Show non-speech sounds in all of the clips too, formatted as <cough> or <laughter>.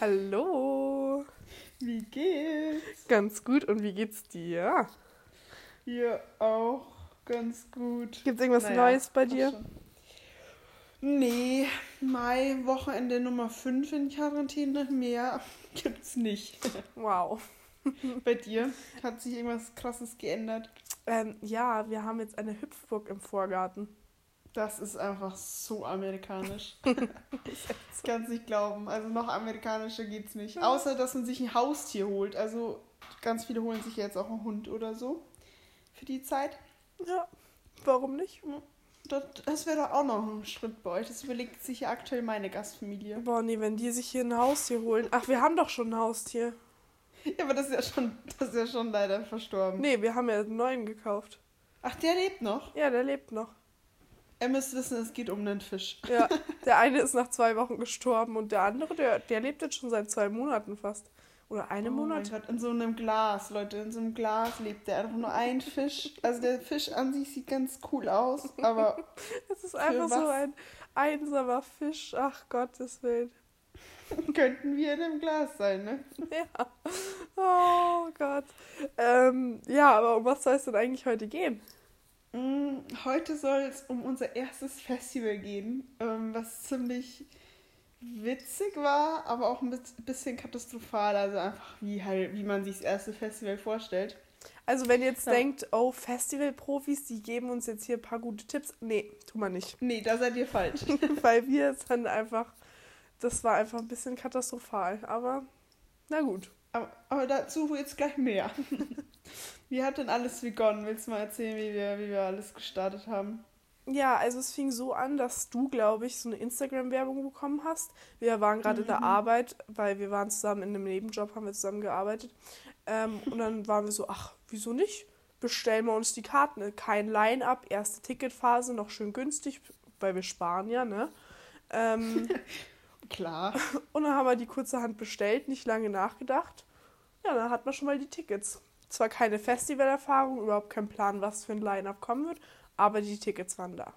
Hallo. Wie geht's? Ganz gut. Und wie geht's dir? Hier auch ganz gut. Gibt's irgendwas Naja, Neues bei dir? schon. Nee, Mai, Wochenende Nummer 5 in Quarantäne. Mehr <laughs> gibt's nicht. Wow. <laughs> Bei dir hat sich irgendwas krasses geändert. Ähm, ja, wir haben jetzt eine Hüpfburg im Vorgarten. Das ist einfach so amerikanisch. Ich kann es nicht glauben. Also noch amerikanischer geht's nicht. Außer, dass man sich ein Haustier holt. Also ganz viele holen sich jetzt auch einen Hund oder so für die Zeit. Ja, warum nicht? Das, das wäre doch auch noch ein Schritt bei euch. Das überlegt sich ja aktuell meine Gastfamilie. Boah, nee, wenn die sich hier ein Haustier holen. Ach, wir haben doch schon ein Haustier. Ja, aber das ist ja schon, das ist ja schon leider verstorben. Nee, wir haben ja einen neuen gekauft. Ach, der lebt noch? Ja, der lebt noch. Er müsste wissen, es geht um einen Fisch. Ja, der eine ist nach zwei Wochen gestorben und der andere, der, der lebt jetzt schon seit zwei Monaten fast. Oder einem Oh mein Monat. Gott, in so einem Glas, Leute, in so einem Glas lebt der einfach nur ein Fisch. Also der Fisch an sich sieht ganz cool aus, aber <laughs> Es ist einfach so ein einsamer Fisch. Ach Gottes Willen. <laughs> könnten wir in einem Glas sein, ne? <laughs> Ja. Oh Gott. Ähm, ja, aber um was soll es denn eigentlich heute gehen? Mm, Heute soll es um unser erstes Festival gehen, ähm, was ziemlich witzig war, aber auch ein bis- bisschen katastrophal. Also einfach wie halt, wie man sich das erste Festival vorstellt. Also wenn ihr jetzt Ja. denkt, oh, Festivalprofis, die geben uns jetzt hier ein paar gute Tipps. Nee, tun wir nicht. Nee, da seid ihr falsch. <laughs> Weil wir es dann einfach, das war einfach ein bisschen katastrophal. Aber na gut. Aber, aber dazu jetzt gleich mehr. <laughs> Wie hat denn alles begonnen? Willst du mal erzählen, wie wir, wie wir alles gestartet haben? Ja, also es fing so an, dass du, glaube ich, so eine Instagram-Werbung bekommen hast. Wir waren gerade in der Arbeit, weil wir waren zusammen in einem Nebenjob, haben wir zusammen gearbeitet. Ähm, und dann waren wir so, ach, wieso nicht? Bestellen wir uns die Karten. Kein Line-Up, erste Ticketphase, noch schön günstig, weil wir sparen ja, ne? Ähm, <laughs> Klar. und dann haben wir die kurzerhand bestellt, nicht lange nachgedacht. Ja, dann hat man schon mal die Tickets. Zwar keine Festivalerfahrung, überhaupt kein Plan, was für ein Line-Up kommen wird, aber die Tickets waren da.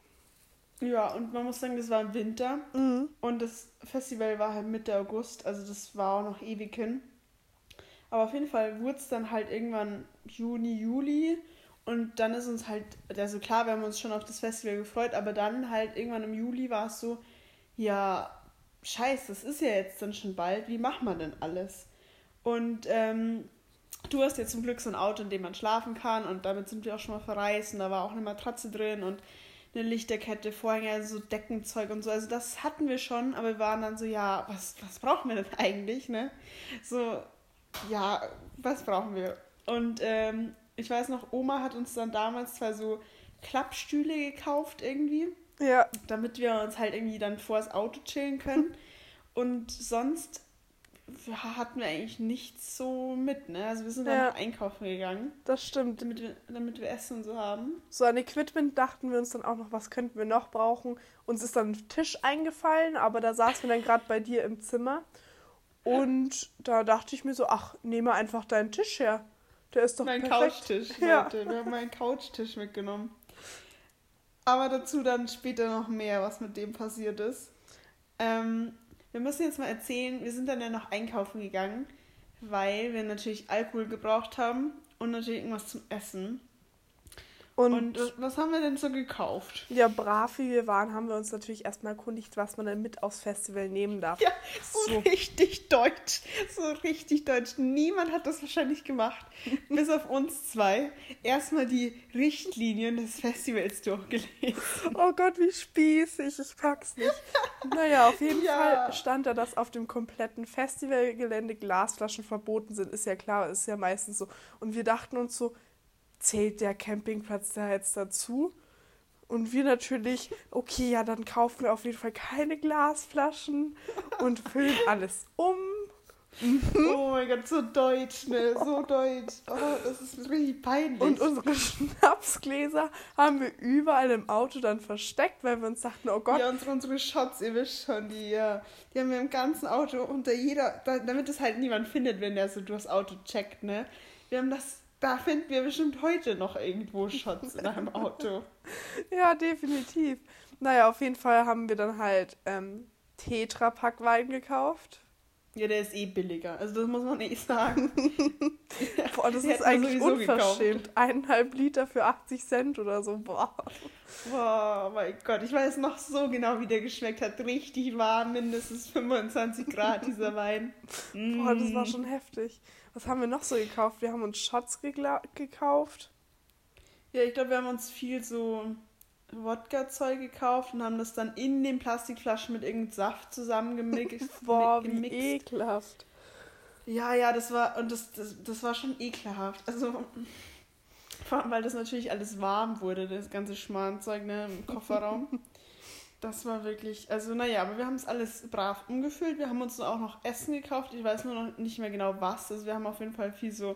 Ja, und man muss sagen, das war im Winter. Und das Festival war halt Mitte August, also das war auch noch ewig hin. Aber auf jeden Fall wurde es dann halt irgendwann Juni, Juli. Und dann ist uns halt, also klar, wir haben uns schon auf das Festival gefreut, aber dann halt irgendwann im Juli war es so, ja, scheiße, das ist ja jetzt dann schon bald, wie macht man denn alles? Und ähm, du hast jetzt zum Glück so ein Auto, in dem man schlafen kann und damit sind wir auch schon mal verreist und da war auch eine Matratze drin und eine Lichterkette, Vorhänge, also so Deckenzeug und so. Also das hatten wir schon, aber wir waren dann so, ja, was, was brauchen wir denn <laughs> eigentlich, ne? So, ja, was brauchen wir? Und ähm, ich weiß noch, Oma hat uns dann damals zwei so Klappstühle gekauft irgendwie, Ja, damit wir uns halt irgendwie dann vor das Auto chillen können. <laughs> Und sonst hatten wir eigentlich nichts so mit, ne? Also wir sind dann Ja. noch einkaufen gegangen, das stimmt. damit wir, damit wir Essen und so haben. So an Equipment dachten wir uns dann auch noch, was könnten wir noch brauchen. Uns ist dann ein Tisch eingefallen, aber da saßen wir dann gerade bei dir im Zimmer. Und da dachte ich mir so, ach, nehme einfach deinen Tisch her. Der ist doch mein perfekt. Couchtisch, <laughs> Ja. Leute. Wir haben meinen Couchtisch mitgenommen. Aber dazu dann später noch mehr, was mit dem passiert ist. Ähm, wir müssen jetzt mal erzählen, wir sind dann ja noch einkaufen gegangen, weil wir natürlich Alkohol gebraucht haben und natürlich irgendwas zum Essen. Und, Und, äh, was haben wir denn so gekauft? ja, brav wie wir waren, haben wir uns natürlich erstmal erkundigt, was man denn mit aufs Festival nehmen darf. Ja, so, So. richtig deutsch. So richtig deutsch. Niemand hat das wahrscheinlich gemacht. <laughs> bis auf uns zwei. Erstmal die Richtlinien des Festivals durchgelesen. Oh Gott, wie spießig, ich pack's nicht. <laughs> Naja, auf jeden Ja. Fall stand da, dass auf dem kompletten Festivalgelände Glasflaschen verboten sind. Ist ja klar, ist ja meistens so. Und wir dachten uns so, zählt der Campingplatz da jetzt dazu? Und wir natürlich, okay, ja, dann kaufen wir auf jeden Fall keine Glasflaschen und füllen alles um. Oh mein Gott, so deutsch, ne? So deutsch. Oh, das ist richtig peinlich. Und unsere <laughs> Schnapsgläser haben wir überall im Auto dann versteckt, weil wir uns dachten, oh Gott, ja, unsere, unsere Shots, ihr wisst schon, die, ja, die haben wir im ganzen Auto unter jeder, da, damit es halt niemand findet, wenn der so durchs Auto checkt, ne? Wir haben das, da finden wir bestimmt heute noch irgendwo Shots in einem Auto. <laughs> Ja, definitiv. Naja, auf jeden Fall haben wir dann halt ähm, Tetra-Pack Wein gekauft. Ja, der ist eh billiger. Also das muss man eh <laughs> sagen. <laughs> Boah, das ist eigentlich unverschämt. Gekauft. Eineinhalb Liter für 80 Cent oder so. Boah. Boah, mein Gott. Ich weiß noch so genau, wie der geschmeckt hat. Richtig warm, mindestens 25 Grad, dieser <laughs> Wein. Boah, das war mm. schon heftig. Was haben wir noch so gekauft? Wir haben uns Shots gekauft. Ja, ich glaube, wir haben uns viel so Wodka-Zeug gekauft und haben das dann in den Plastikflaschen mit irgendeinem Saft zusammengemixt. <laughs> Boah, wie ekelhaft. Ja, ja, das war, und das, das, das war schon ekelhaft. Also, vor allem, weil das natürlich alles warm wurde, das ganze Schmarrnzeug ne, im Kofferraum. <laughs> das war wirklich, also naja, aber wir haben es alles brav umgefüllt. Wir haben uns auch noch Essen gekauft. Ich weiß nur noch nicht mehr genau was. Also wir haben auf jeden Fall viel so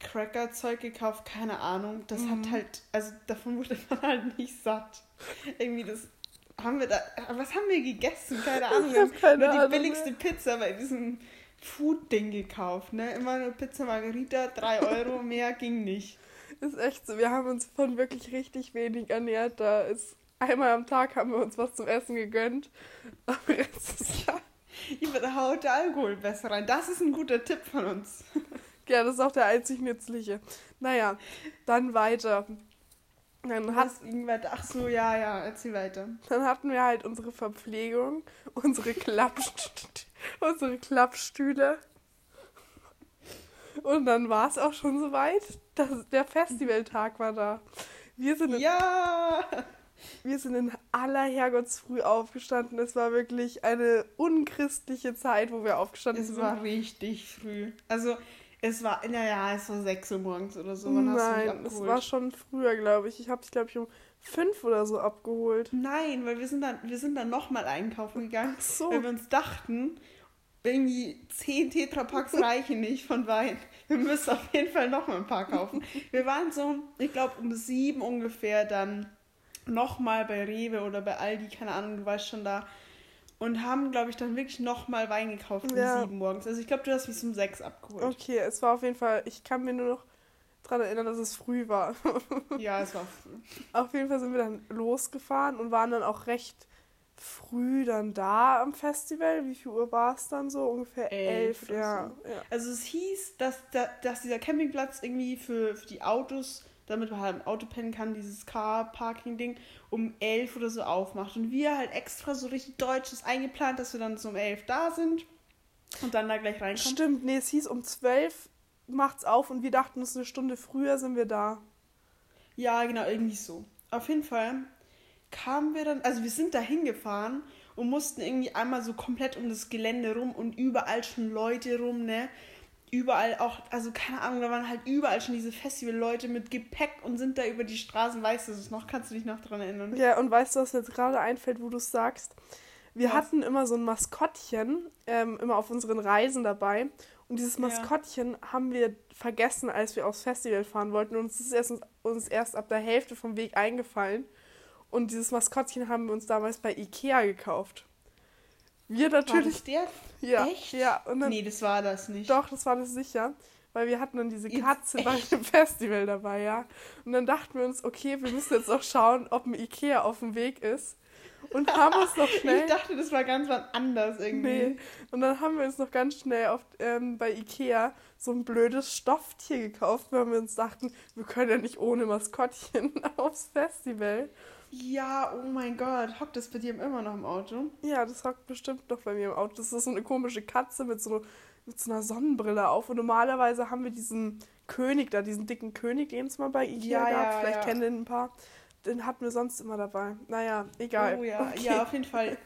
Cracker-Zeug gekauft, keine Ahnung. Das mhm. hat halt, also davon wurde <laughs> man halt nicht satt. Irgendwie das haben wir da, was haben wir gegessen? Keine <laughs> Ahnung. Wir haben keine Ahnung, die billigste mehr. Pizza bei diesem Food-Ding gekauft, ne? Immer eine Pizza Margarita, 3 <laughs> Euro, mehr ging nicht. Ist echt so, wir haben uns von wirklich richtig wenig ernährt. Da ist einmal am Tag haben wir uns was zum Essen gegönnt. Aber jetzt ist ja. da haut der Alkohol besser rein. Das ist ein guter Tipp von uns. Ja, das ist auch der einzig nützliche. Naja, dann weiter. Dann hat. Ach so, ja, ja, erzähl weiter. Dann hatten wir halt unsere Verpflegung, unsere, Klappst <laughs> unsere Klappstühle. Und dann war es auch schon soweit. dass der Festivaltag war da. Wir sind in, ja! Wir sind in aller Herrgottsfrüh aufgestanden. Es war wirklich eine unchristliche Zeit, wo wir aufgestanden es sind. Es war richtig früh. Also es war, naja, es war 6 Uhr morgens oder so. Wann Nein, es war schon früher, glaube ich. Ich habe es, glaube ich, um 5 oder so abgeholt. Nein, weil wir sind dann, wir sind dann nochmal einkaufen gegangen. Ach so. Weil wir uns dachten, irgendwie 10 Tetrapacks reichen nicht von Wein. Wir müssen auf jeden Fall nochmal ein paar kaufen. Wir waren so, ich glaube, um 7 ungefähr dann nochmal bei Rewe oder bei Aldi, keine Ahnung, du weißt schon da und haben, glaube ich, dann wirklich nochmal Wein gekauft um ja. sieben morgens. Also ich glaube, du hast mich um sechs abgeholt. Okay, es war auf jeden Fall, ich kann mir nur noch daran erinnern, dass es früh war. <laughs> ja, es war früh. Auf jeden Fall sind wir dann losgefahren und waren dann auch recht früh dann da am Festival. Wie viel Uhr war es dann so? Ungefähr elf, elf ja. So. ja. Also es hieß, dass, dass dieser Campingplatz irgendwie für, für die Autos damit man halt im Auto pennen kann, dieses Car-Parking-Ding, um elf oder so aufmacht. Und wir halt extra so richtig deutsches eingeplant, dass wir dann so um elf da sind und dann da gleich reinkommen. Stimmt, nee, es hieß um zwölf macht's auf und wir dachten, es ist eine Stunde früher sind wir da. Ja, genau, irgendwie so. Auf jeden Fall kamen wir dann, also wir sind da hingefahren und mussten irgendwie einmal so komplett um das Gelände rum und überall schon Leute rum, ne? Überall auch, also keine Ahnung, da waren halt überall schon diese Festivalleute mit Gepäck und sind da über die Straßen. Weißt du es noch? Kannst du dich noch daran erinnern? Ja, und weißt du, was jetzt gerade einfällt, wo du es sagst? Wir was? hatten immer so ein Maskottchen, ähm, immer auf unseren Reisen dabei. Und dieses Maskottchen ja. haben wir vergessen, als wir aufs Festival fahren wollten. Und es ist erst, uns erst ab der Hälfte vom Weg eingefallen. Und dieses Maskottchen haben wir uns damals bei Ikea gekauft. Wir natürlich. War das der? Ja. Echt? Ja. Und dann, nee, das war das nicht. Doch, das war das sicher. Weil wir hatten dann diese Katze bei dem Festival dabei, ja. Und dann dachten wir uns, okay, wir müssen jetzt auch schauen, ob ein Ikea auf dem Weg ist. Und haben uns noch <laughs> schnell. ich dachte, das war ganz was anders irgendwie. Nee. Und dann haben wir uns noch ganz schnell auf, ähm, bei Ikea so ein blödes Stofftier gekauft, weil wir uns dachten, wir können ja nicht ohne Maskottchen <laughs> aufs Festival. Ja, oh mein Gott. Hockt das bei dir immer noch im Auto? Ja, das hockt bestimmt noch bei mir im Auto. Das ist so eine komische Katze mit so, mit so einer Sonnenbrille auf. Und normalerweise haben wir diesen König da, diesen dicken König, den es mal bei Ikea ja, gab. Ja, Vielleicht ja. kennen den ein paar. Den hatten wir sonst immer dabei. Naja, egal. Oh ja, okay. ja, auf jeden Fall.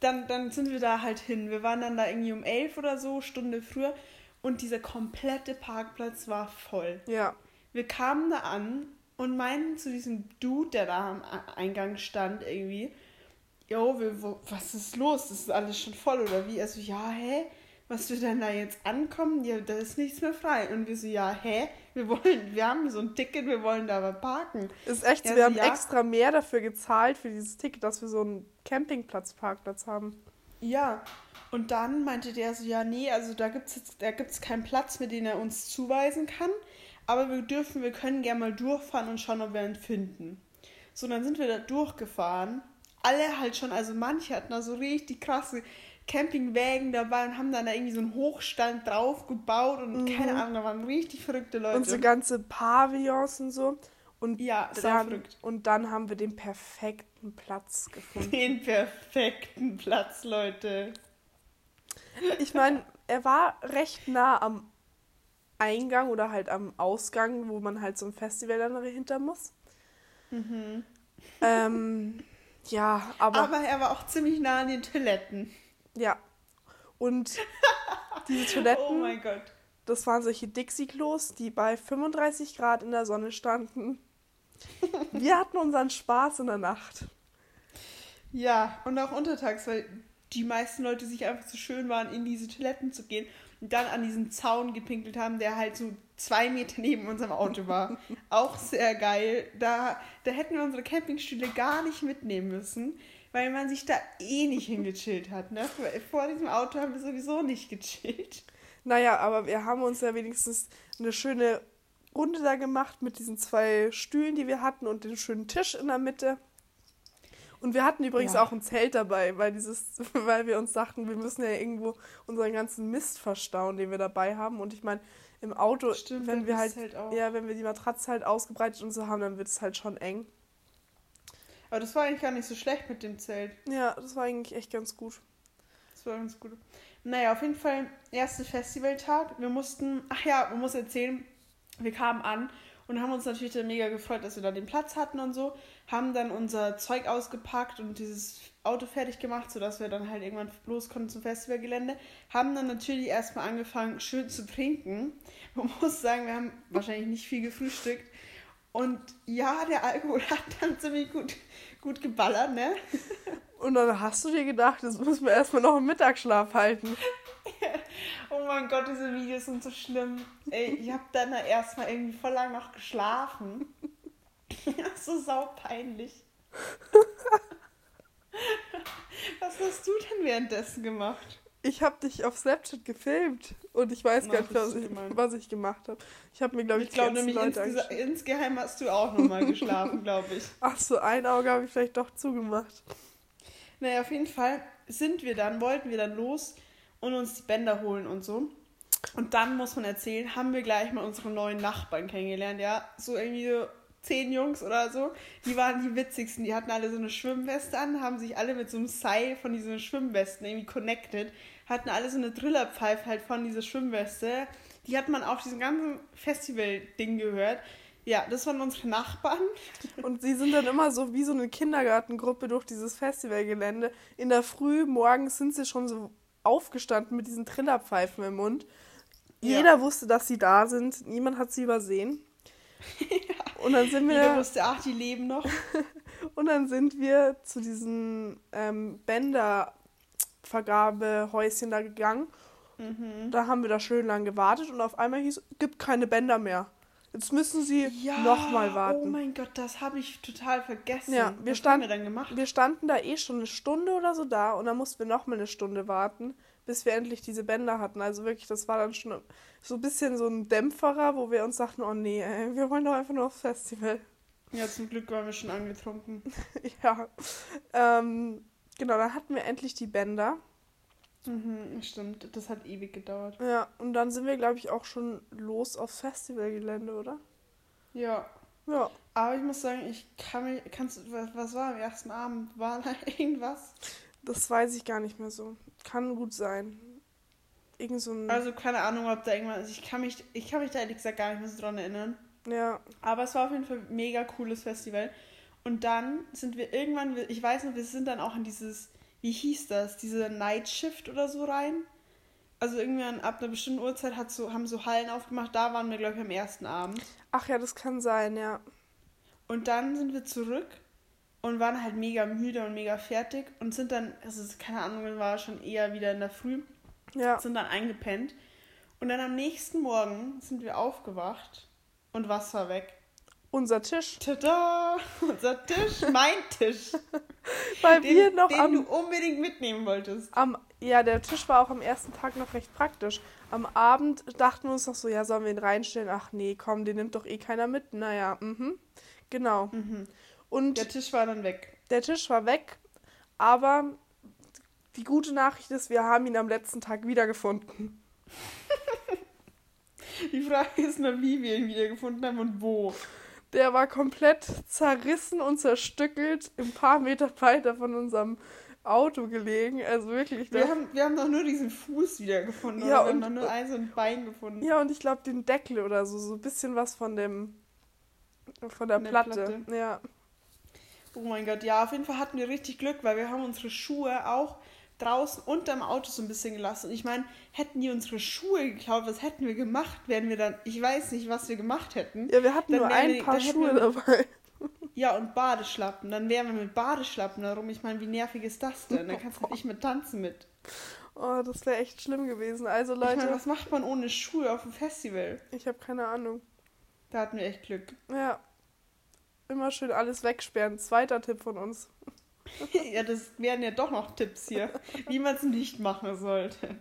Dann, dann sind wir da halt hin. Wir waren dann da irgendwie um elf oder so, Stunde früher. Und dieser komplette Parkplatz war voll. Ja. Wir kamen da an und meinen zu diesem Dude, der da am Eingang stand, irgendwie, jo, was ist los? Das ist alles schon voll oder wie? Also, ja, hä? Was wir denn da jetzt ankommen? Ja, da ist nichts mehr frei. Und wir so, ja, hä? Wir wollen, wir haben so ein Ticket, wir wollen da aber parken. Ist echt so, ja, wir so, haben ja. extra mehr dafür gezahlt für dieses Ticket, dass wir so einen Campingplatz-Parkplatz haben. Ja, und dann meinte der so, ja, nee, also da gibt es da gibt's keinen Platz, mit dem er uns zuweisen kann. Aber wir dürfen, wir können gerne mal durchfahren und schauen, ob wir ihn finden. So, dann sind wir da durchgefahren. Alle halt schon, also manche hatten da so richtig krasse Campingwägen dabei und haben dann da irgendwie so einen Hochstand drauf gebaut und mhm. keine Ahnung, da waren richtig verrückte Leute. Und so ganze Pavillons und so. Und ja, dann, verrückt. Und dann haben wir den perfekten Platz gefunden. Den perfekten Platz, Leute. Ich meine, er war recht nah am Eingang oder halt am Ausgang, wo man halt zum Festival dann dahinter muss. Mhm. Ähm, ja, aber. Aber er war auch ziemlich nah an den Toiletten. Ja. Und diese Toiletten. oh mein Gott. Das waren solche Dixie-Klos, die bei 35 Grad in der Sonne standen. Wir hatten unseren Spaß in der Nacht. Ja, und auch untertags, weil die meisten Leute sich einfach zu schön waren, in diese Toiletten zu gehen dann an diesen Zaun gepinkelt haben, der halt so zwei Meter neben unserem Auto war. <laughs> auch sehr geil. Da, da hätten wir unsere Campingstühle gar nicht mitnehmen müssen, weil man sich da eh nicht hingechillt hat. Ne? Vor diesem Auto haben wir sowieso nicht gechillt. Naja, aber wir haben uns ja wenigstens eine schöne Runde da gemacht mit diesen zwei Stühlen, die wir hatten und den schönen Tisch in der Mitte. Und wir hatten übrigens ja. auch ein Zelt dabei, weil dieses, <laughs> weil wir uns dachten, wir müssen ja irgendwo unseren ganzen Mist verstauen, den wir dabei haben. Und ich meine, im Auto, Stimmt, wenn wir halt, ja, wenn wir die Matratze halt ausgebreitet und so haben, dann wird es halt schon eng. Aber das war eigentlich gar nicht so schlecht mit dem Zelt. Ja, das war eigentlich echt ganz gut. Das war ganz gut. Naja, auf jeden Fall, erster Festivaltag. Wir mussten, ach ja, man muss erzählen, wir kamen an und haben uns natürlich dann mega gefreut, dass wir da den Platz hatten und so. Haben dann unser Zeug ausgepackt und dieses Auto fertig gemacht, sodass wir dann halt irgendwann los konnten zum Festivalgelände. Haben dann natürlich erstmal angefangen, schön zu trinken. <laughs> Man muss sagen, wir haben wahrscheinlich nicht viel gefrühstückt. Und ja, der Alkohol <laughs> hat dann ziemlich gut, gut geballert, ne? Und dann hast du dir gedacht, jetzt müssen wir erstmal noch einen Mittagsschlaf halten. <laughs> oh mein Gott, diese Videos sind so schlimm. Ey, ich habe dann erstmal irgendwie voll lang noch geschlafen. <laughs> so saupeinlich. <laughs> Was hast du denn währenddessen gemacht? Ich habe dich auf Snapchat gefilmt und ich weiß gar nicht, was ich, was ich, gemacht habe. Ich habe mir, glaube ich, ich glaube nämlich insge insgeheim hast du auch nochmal <laughs> geschlafen, glaube ich. Ach so, ein Auge habe ich vielleicht doch zugemacht. Naja, auf jeden Fall sind wir dann, wollten wir dann los und uns die Bänder holen und so. Und dann muss man erzählen, haben wir gleich mal unsere neuen Nachbarn kennengelernt, ja. So irgendwie so zehn Jungs oder so, die waren die witzigsten. Die hatten alle so eine Schwimmweste an, haben sich alle mit so einem Seil von diesen Schwimmwesten irgendwie connected, hatten alle so eine Drillerpfeife halt von dieser Schwimmweste. Die hat man auf diesem ganzen Festival-Ding gehört. Ja, das waren unsere Nachbarn. Und sie sind dann immer so wie so eine Kindergartengruppe durch dieses Festivalgelände. In der Früh morgens sind sie schon so aufgestanden mit diesen Trillerpfeifen im Mund. Jeder ja. wusste, dass sie da sind. Niemand hat sie übersehen. <laughs> ja. Und dann sind wir. Jeder wusste, ach, die leben noch. <laughs> und dann sind wir zu diesen ähm, Bändervergabehäuschen da gegangen. Mhm. Da haben wir da schön lang gewartet und auf einmal hieß, gibt keine Bänder mehr. Jetzt müssen sie ja, nochmal warten. Oh mein Gott, das habe ich total vergessen. Ja, wir, Was stand, haben wir dann gemacht? Wir standen da eh schon eine Stunde oder so da und dann mussten wir nochmal eine Stunde warten, bis wir endlich diese Bänder hatten. Also wirklich, das war dann schon so ein bisschen so ein Dämpferer, wo wir uns dachten, oh nee, ey, wir wollen doch einfach nur aufs Festival. Ja, zum Glück waren wir schon angetrunken. <laughs> ja. Ähm, genau, dann hatten wir endlich die Bänder. Mhm, stimmt, das hat ewig gedauert. Ja, und dann sind wir, glaube ich, auch schon los aufs Festivalgelände, oder? Ja. Ja. Aber ich muss sagen, ich kann mich, kannst was, was war am ersten Abend? War da <laughs> irgendwas? Das weiß ich gar nicht mehr so. Kann gut sein. Irgend so ein also keine Ahnung, ob da irgendwas ist. Ich kann mich, ich kann mich da ehrlich gesagt gar nicht mehr so dran erinnern. Ja. Aber es war auf jeden Fall ein mega cooles Festival. Und dann sind wir irgendwann, ich weiß noch, wir sind dann auch in dieses wie hieß das, diese Night Shift oder so rein. Also irgendwann ab einer bestimmten Uhrzeit hat so, haben so Hallen aufgemacht, da waren wir, glaube ich, am ersten Abend. Ach ja, das kann sein, ja. Und dann sind wir zurück und waren halt mega müde und mega fertig und sind dann, also keine Ahnung, war schon eher wieder in der Früh, ja. sind dann eingepennt. Und dann am nächsten Morgen sind wir aufgewacht und was war weg? Unser Tisch. Tada! Unser Tisch, mein Tisch. <laughs> Weil den, wir noch den am, du unbedingt mitnehmen wolltest. Am, ja, der Tisch war auch am ersten Tag noch recht praktisch. Am Abend dachten wir uns noch so, ja, sollen wir ihn reinstellen? Ach nee, komm, den nimmt doch eh keiner mit. Naja, mhm. Genau. Mhm. Und der Tisch war dann weg. Der Tisch war weg, aber Die gute Nachricht ist, wir haben ihn am letzten Tag wiedergefunden. <laughs> Die Frage ist nur, wie wir ihn wiedergefunden haben und wo. Der war komplett zerrissen und zerstückelt, ein paar Meter weiter von unserem Auto gelegen. Also wirklich. Wir haben, wir haben doch nur diesen Fuß wiedergefunden. Ja, und, wir haben nur ein so ein Bein gefunden. Ja, und ich glaube den Deckel oder so. So ein bisschen was von dem. Von der, von der Platte. Platte. Ja. Oh mein Gott, ja, auf jeden Fall hatten wir richtig Glück, weil wir haben unsere Schuhe auch draußen unterm Auto so ein bisschen gelassen. Und ich meine, hätten die unsere Schuhe geklaut, was hätten wir gemacht? Wären wir dann, ich weiß nicht, was wir gemacht hätten. Ja, wir hatten dann nur ein wir, paar Schuhe wir, dabei. Ja, und Badeschlappen. Dann wären wir mit Badeschlappen darum. Ich meine, wie nervig ist das denn? Dann kannst du nicht mit tanzen mit. Oh, das wäre echt schlimm gewesen. Also Leute. Ich meine, was macht man ohne Schuhe auf dem Festival? Ich habe keine Ahnung. Da hatten wir echt Glück. Ja. Immer schön alles wegsperren. Zweiter Tipp von uns. <laughs> ja, das wären ja doch noch Tipps hier, wie man es nicht machen sollte.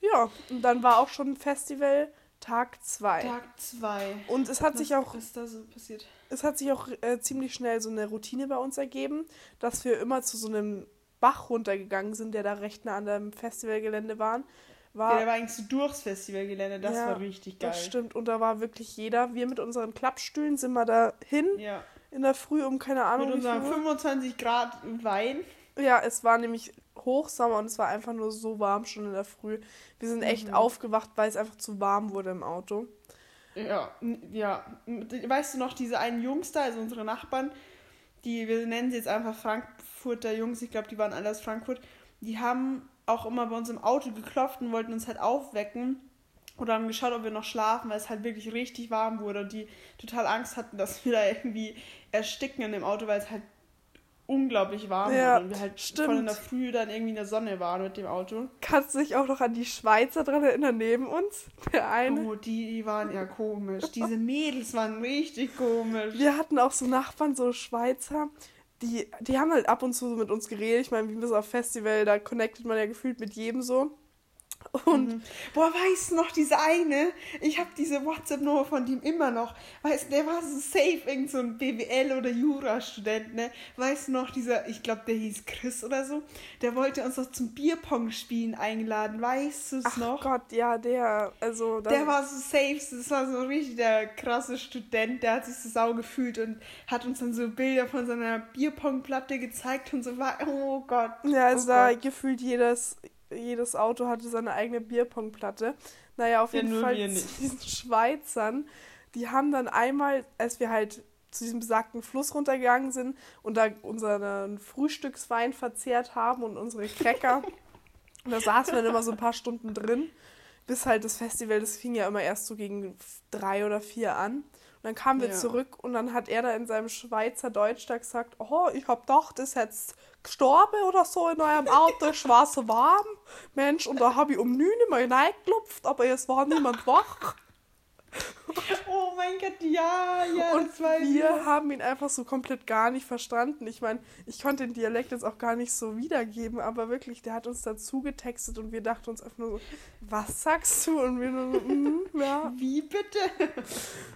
Ja, und dann war auch schon Festival Tag 2. Tag 2. Und es hat was, sich auch. Ist da so passiert? Es hat sich auch äh, ziemlich schnell so eine Routine bei uns ergeben, dass wir immer zu so einem Bach runtergegangen sind, der da recht nah an dem Festivalgelände war. war ja, der war eigentlich so durchs Festivalgelände, das ja, war richtig geil. Das stimmt, und da war wirklich jeder. Wir mit unseren Klappstühlen sind mal da hin. Ja in der Früh um keine Ahnung. Mit unserem 25 Grad Wein. Ja, es war nämlich Hochsommer und es war einfach nur so warm schon in der Früh. Wir sind echt mhm. aufgewacht, weil es einfach zu warm wurde im Auto. Ja, ja. Weißt du noch, diese einen Jungs da, also unsere Nachbarn, die, wir nennen sie jetzt einfach Frankfurter Jungs, ich glaube, die waren alle aus Frankfurt, die haben auch immer bei uns im Auto geklopft und wollten uns halt aufwecken oder haben geschaut, ob wir noch schlafen, weil es halt wirklich richtig warm wurde und die total Angst hatten, dass wir da irgendwie ersticken in dem Auto, weil es halt unglaublich warm ja, war und wir halt stimmt. voll in der Früh dann irgendwie in der Sonne waren mit dem Auto. Kannst du dich auch noch an die Schweizer dran erinnern, neben uns? Der eine. Oh, die, die waren ja komisch. Diese Mädels waren richtig komisch. Wir hatten auch so Nachbarn, so Schweizer, die, die haben halt ab und zu so mit uns geredet. Ich meine, wie bis auf Festival, da connectet man ja gefühlt mit jedem so. Und mhm. boah, weißt du noch, diese eine, ich habe diese WhatsApp-Nummer von dem immer noch. Weißt du, der war so safe, irgend so ein BWL- oder Jura-Student, ne? Weißt du noch, dieser, ich glaube, der hieß Chris oder so, der wollte uns doch zum Bierpong-Spielen einladen, weißt du es noch? Ach Gott, ja, der, also. Der war so safe, das war so richtig der krasse Student, der hat sich so sau gefühlt und hat uns dann so Bilder von seiner Bierpong-Platte gezeigt und so war, oh Gott. Ja, also oh Gott. gefühlt jedes jedes Auto hatte seine eigene Bierpongplatte. Naja, auf ja, jeden Fall zu diesen <laughs> Schweizern, die haben dann einmal, als wir halt zu diesem besagten Fluss runtergegangen sind und da unseren Frühstückswein verzehrt haben und unsere Cracker. und <laughs> da saßen wir dann immer so ein paar Stunden drin, bis halt das Festival, das fing ja immer erst so gegen drei oder vier an. Und dann kamen wir ja. zurück und dann hat er da in seinem Schweizer Deutsch da gesagt, oh, ich hab gedacht, das jetzt gestorben oder so in eurem Auto, es war so warm, Mensch, und da habe ich um 9 Uhr mal reingeklopft, aber es war niemand wach. <laughs> Oh mein Gott, ja, ja. Und wir haben ihn einfach so komplett gar nicht verstanden. Ich meine, ich konnte den Dialekt jetzt auch gar nicht so wiedergeben, aber wirklich, der hat uns dazu getextet und wir dachten uns einfach nur so, was sagst du? Und wir nur so, <laughs> mm, ja. Wie bitte?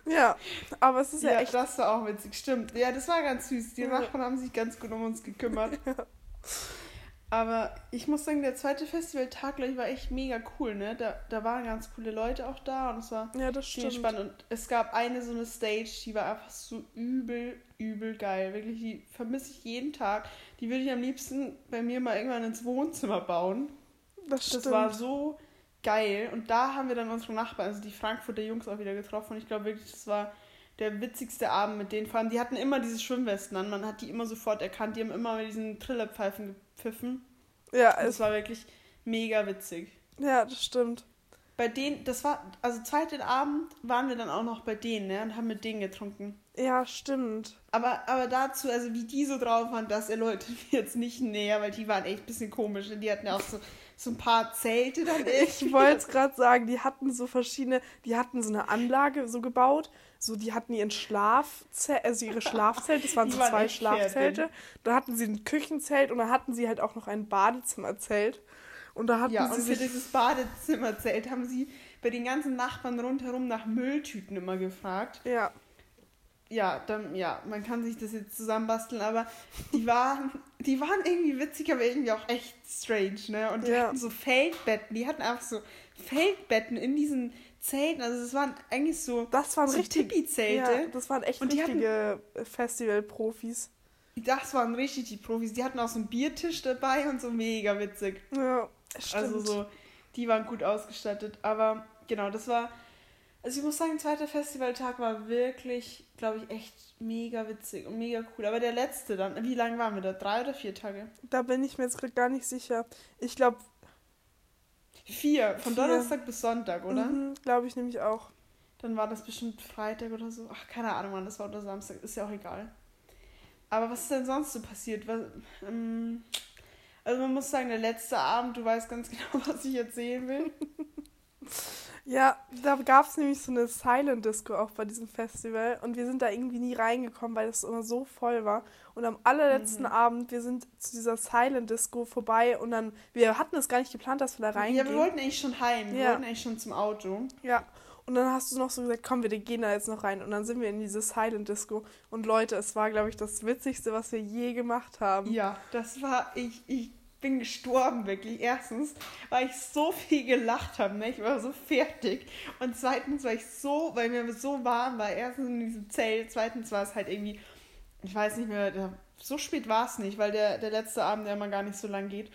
Ja, aber es ist ja, ja echt. Das war auch witzig, stimmt. Ja, das war ganz süß. Die ja. Nachbarn haben sich ganz gut um uns gekümmert. Ja. Aber ich muss sagen, der zweite Festivaltag, glaube ich, war echt mega cool, ne? Da, da waren ganz coole Leute auch da und es war ja, das stimmt. spannend. Und es gab eine so eine Stage, die war einfach so übel, übel geil. Wirklich, die vermisse ich jeden Tag. Die würde ich am liebsten bei mir mal irgendwann ins Wohnzimmer bauen. Das stimmt. Das war so geil. Und da haben wir dann unsere Nachbarn, also die Frankfurter Jungs auch wieder getroffen. Und ich glaube wirklich, das war der witzigste Abend mit denen. Vor allem, die hatten immer diese Schwimmwesten an. Man hat die immer sofort erkannt. Die haben immer mit diesen Trillerpfeifen gepfiffen. Ja, es war wirklich mega witzig. Ja, das stimmt. Bei denen, das war, also zweiten Abend waren wir dann auch noch bei denen, ne, und haben mit denen getrunken. Ja, stimmt. Aber, aber dazu, also wie die so drauf waren, das erläutert <laughs> wir jetzt nicht näher, weil die waren echt ein bisschen komisch. Und die hatten ja auch so, so ein paar Zelte dann echt. Ich wollte es gerade sagen, die hatten so verschiedene, die hatten so eine Anlage so gebaut, so die hatten ihren Schlafzelt, also ihre <laughs> Schlafzelte, das waren so zwei Schlafzelte. Da hatten sie ein Küchenzelt und da hatten sie halt auch noch ein Badezimmerzelt. Und da hatten ja, sie und für dieses Badezimmerzelt haben sie bei den ganzen Nachbarn rundherum nach Mülltüten immer gefragt. Ja. ja, dann, ja, man kann sich das jetzt zusammenbasteln, aber die waren, die waren irgendwie witzig, aber irgendwie auch echt strange, ne? Und die ja. hatten so Feldbetten, die hatten einfach so Feldbetten in diesen Zelten, also das waren eigentlich so, das waren so richtig, Tipi-Zelte. Ja, das waren echt und richtige Festival-Profis. Das waren richtig die Profis. Die hatten auch so einen Biertisch dabei und so mega witzig. Ja, stimmt. Also so, die waren gut ausgestattet. Aber genau, das war. Also ich muss sagen, zweiter Festivaltag war wirklich, glaube ich, echt mega witzig und mega cool. Aber der letzte dann, wie lange waren wir da? Drei oder vier Tage? Da bin ich mir jetzt gerade gar nicht sicher. Ich glaube. Vier, von vier. Donnerstag bis Sonntag, oder? Mhm, glaube ich nämlich auch. Dann war das bestimmt Freitag oder so. Ach, keine Ahnung, wann das war oder Samstag. Ist ja auch egal. Aber was ist denn sonst so passiert? Was, ähm, also man muss sagen, der letzte Abend, du weißt ganz <laughs> genau, was ich erzählen will. <laughs> Ja, da gab es nämlich so eine Silent Disco auch bei diesem Festival und wir sind da irgendwie nie reingekommen, weil das immer so voll war. Und am allerletzten mhm. Abend, wir sind zu dieser Silent Disco vorbei und dann, wir hatten es gar nicht geplant, dass wir da reingehen. Ja, wir wollten eigentlich schon heim, wir wollten eigentlich schon zum Auto. Ja, und dann hast du noch so gesagt, komm, wir gehen da jetzt noch rein. Und dann sind wir in diese Silent Disco. Und Leute, es war, glaube ich, das Witzigste, was wir je gemacht haben. Ja, das war, ich, ich bin gestorben, wirklich. Erstens, weil ich so viel gelacht habe, ne? ich war so fertig. Und zweitens, weil ich so, weil mir so warm war, erstens in diesem Zelt, zweitens war es halt irgendwie, ich weiß nicht mehr, so spät war es nicht, weil der, der letzte Abend ja immer gar nicht so lang geht.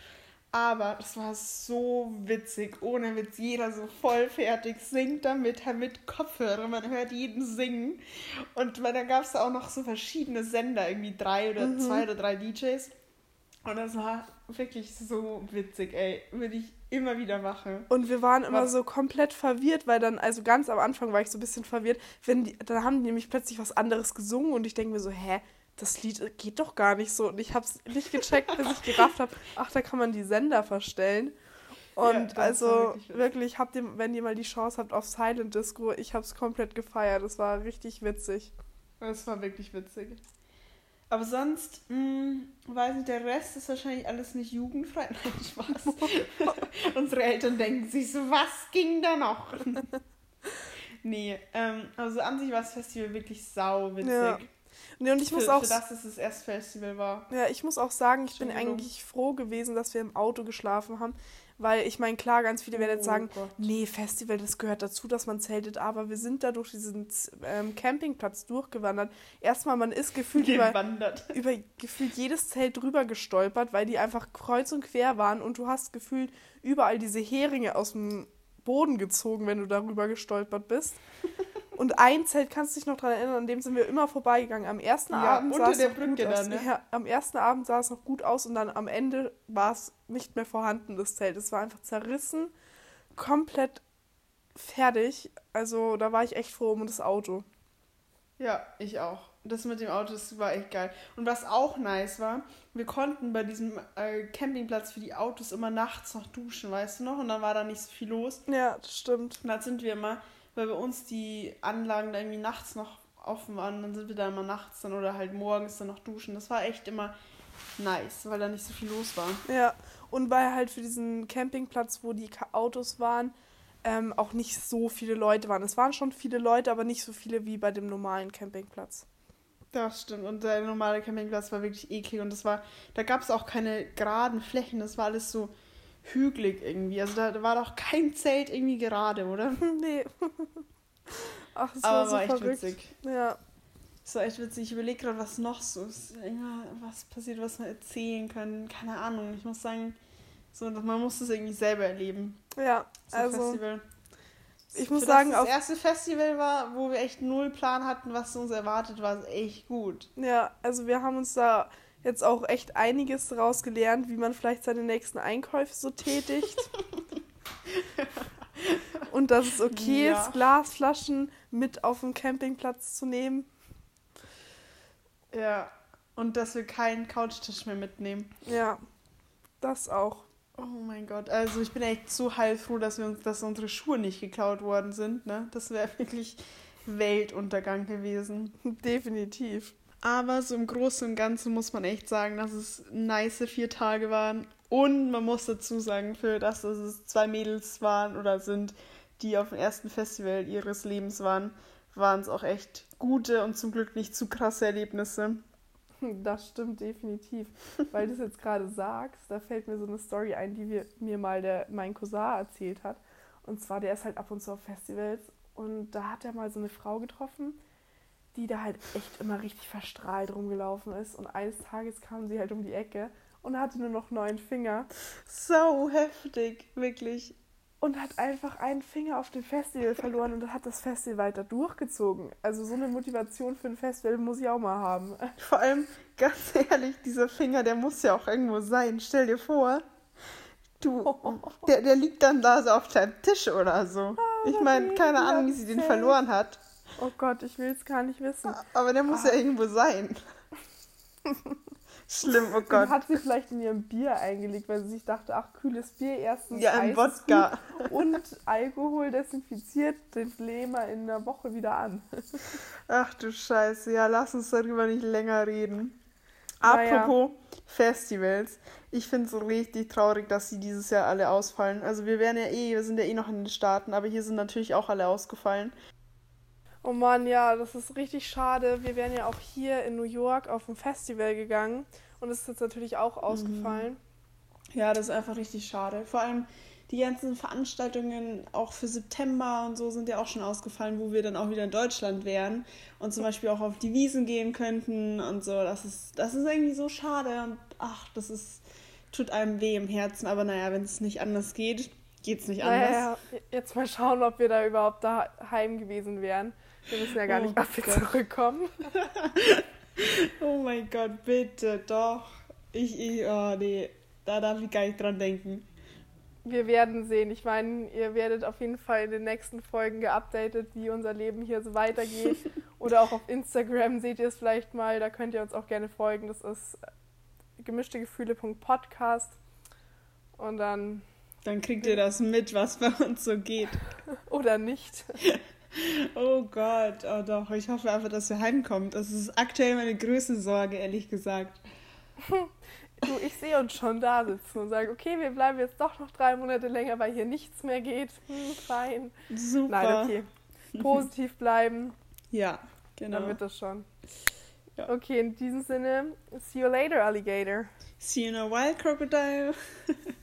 Aber das war so witzig, ohne Witz. Jeder so voll fertig, singt damit, mit Kopfhörer, man hört jeden singen. Und dann gab es auch noch so verschiedene Sender, irgendwie drei oder mhm. zwei oder drei DJs. Und das war wirklich so witzig, ey. Würde ich immer wieder machen. Und wir waren immer was? so komplett verwirrt, weil dann, also ganz am Anfang war ich so ein bisschen verwirrt, wenn die, dann haben die nämlich plötzlich was anderes gesungen und ich denke mir so, hä? das Lied geht doch gar nicht so. Und ich habe es nicht gecheckt, bis ich gerafft habe, ach, da kann man die Sender verstellen. Und ja, also wirklich, wirklich, habt ihr, wenn ihr mal die Chance habt auf Silent Disco, ich habe es komplett gefeiert. Das war richtig witzig. Das war wirklich witzig. Aber sonst, mh, hm, weiß nicht, der Rest ist wahrscheinlich alles nicht jugendfrei. <laughs> Nein, Spaß. <laughs> Unsere Eltern denken sich so, was ging da noch? <laughs> nee, ähm, also an sich war das Festival wirklich sau witzig. Ja. Nee, und ich für, muss auch. Für das es das erste Festival war. Ja, ich muss auch sagen, ich bin eigentlich froh gewesen, dass wir im Auto geschlafen haben. Weil ich meine, klar, ganz viele werden jetzt oh sagen, Gott. nee, Festival, das gehört dazu, dass man zeltet, aber wir sind da durch diesen ähm, Campingplatz durchgewandert. Erstmal, man ist gefühlt über, <laughs> über gefühlt jedes Zelt drüber gestolpert, weil die einfach kreuz und quer waren und du hast gefühlt überall diese Heringe aus dem Boden gezogen, wenn du darüber gestolpert bist. <laughs> Und ein Zelt, kannst du dich noch daran erinnern, an dem sind wir immer vorbeigegangen. Am ersten ja, Abend sah es noch gut aus. ne? ja, am ersten Abend sah es noch gut aus und dann am Ende war es nicht mehr vorhanden, das Zelt. Es war einfach zerrissen, komplett fertig. Also da war ich echt froh um das Auto. Ja, ich auch. Das mit dem Auto, das war echt geil. Und was auch nice war, wir konnten bei diesem äh, Campingplatz für die Autos immer nachts noch duschen, weißt du noch? Und dann war da nicht so viel los. Ja, das stimmt. Und dann sind wir immer weil bei uns die Anlagen da irgendwie nachts noch offen waren. Dann sind wir da immer nachts dann oder halt morgens dann noch duschen. Das war echt immer nice, weil da nicht so viel los war. Ja, und weil halt für diesen Campingplatz, wo die Autos waren, ähm, auch nicht so viele Leute waren. Es waren schon viele Leute, aber nicht so viele wie bei dem normalen Campingplatz. Das stimmt. Und der normale Campingplatz war wirklich eklig. Und das war, da gab es auch keine geraden Flächen. Das war alles so hügelig irgendwie. Also da, war doch kein Zelt irgendwie gerade, oder? <laughs> nee. Ach, das Aber war, so war echt verrückt. witzig. Ja. Das war echt witzig. Ich überlege gerade, was noch so ist. Was passiert, was wir erzählen können. Keine Ahnung. Ich muss sagen, so, man muss das irgendwie selber erleben. Ja, so also. Festival. Ich muss Für sagen, das, das erste Festival war, wo wir echt null Plan hatten, was uns erwartet, war es echt gut. Ja, also wir haben uns da jetzt auch echt einiges daraus gelernt, wie man vielleicht seine nächsten Einkäufe so tätigt. <laughs> Und dass es okay ja. ist, Glasflaschen mit auf dem Campingplatz zu nehmen. Ja, und dass wir keinen Couchtisch mehr mitnehmen. Ja, das auch. Oh mein Gott, also ich bin echt so heilfroh, dass wir uns, dass unsere Schuhe nicht geklaut worden sind. Ne? Das wäre wirklich Weltuntergang gewesen. <laughs> Definitiv. Aber so im Großen und Ganzen muss man echt sagen, dass es nice vier Tage waren. Und man muss dazu sagen, für das, dass es zwei Mädels waren oder sind, die auf dem ersten Festival ihres Lebens waren, waren es auch echt gute und zum Glück nicht zu krasse Erlebnisse. <laughs> Das stimmt definitiv. Weil du es jetzt gerade sagst, da fällt mir so eine Story ein, die wir, mir mal der, mein Cousin erzählt hat. Und zwar, der ist halt ab und zu auf Festivals und da hat er mal so eine Frau getroffen, die da halt echt immer richtig verstrahlt rumgelaufen ist. Und eines Tages kam sie halt um die Ecke und hatte nur noch neun Finger. So heftig, wirklich und hat einfach einen Finger auf dem Festival verloren und hat das Festival weiter durchgezogen. Also so eine Motivation für ein Festival muss ich auch mal haben. Vor allem, ganz ehrlich, dieser Finger, der muss ja auch irgendwo sein. Stell dir vor, du, <laughs> der, der liegt dann da so auf deinem Tisch oder so. Oh, ich meine, keine Ahnung, wie sie den verloren hat. Oh Gott, ich will es gar nicht wissen. Aber der muss ah. ja irgendwo sein. <laughs> Schlimm, oh Gott. Und hat sie vielleicht in ihrem Bier eingelegt, weil sie sich dachte, ach, kühles Bier, erstens ja, ein Wodka. <laughs> Und Alkohol desinfiziert den Flemer in einer Woche wieder an. <laughs> Ach du Scheiße, ja, lass uns darüber nicht länger reden. Apropos ja. Festivals. Ich finde es so richtig traurig, dass sie dieses Jahr alle ausfallen. Also wir wären ja eh, wir sind ja eh noch in den Staaten, aber hier sind natürlich auch alle ausgefallen. Oh Mann, ja, das ist richtig schade. Wir wären ja auch hier in New York auf ein Festival gegangen und es ist jetzt natürlich auch mhm. ausgefallen. Ja, das ist einfach richtig schade. Vor allem die ganzen Veranstaltungen auch für September und so sind ja auch schon ausgefallen, wo wir dann auch wieder in Deutschland wären und zum Beispiel auch auf die Wiesen gehen könnten und so. Das ist, das ist irgendwie so schade und ach, das ist, tut einem weh im Herzen. Aber naja, wenn es nicht anders geht, geht es nicht anders. Naja, jetzt mal schauen, ob wir da überhaupt daheim gewesen wären. Wir müssen ja gar oh nicht, ob wir zurückkommen. <laughs> oh mein Gott, bitte, doch. Ich, ich, oh nee, da darf ich gar nicht dran denken. Wir werden sehen. Ich meine, ihr werdet auf jeden Fall in den nächsten Folgen geupdatet, wie unser Leben hier so weitergeht. <laughs> Oder auch auf Instagram seht ihr es vielleicht mal. Da könnt ihr uns auch gerne folgen. Das ist gemischtegefühle.podcast. Und dann. Dann kriegt ihr das mit, was bei uns so geht. <laughs> Oder nicht. Oh Gott, oh doch. Ich hoffe einfach, dass er heimkommt. Das ist aktuell meine größte Sorge, ehrlich gesagt. <laughs> Du, ich sehe uns schon da sitzen und sage, okay, wir bleiben jetzt doch noch drei Monate länger, weil hier nichts mehr geht. Hm, fein. Super. Nein, okay. Positiv bleiben. Ja, genau. Dann wird das schon. Ja. Okay, in diesem Sinne, see you later, Alligator. See you in a while, Crocodile. <laughs>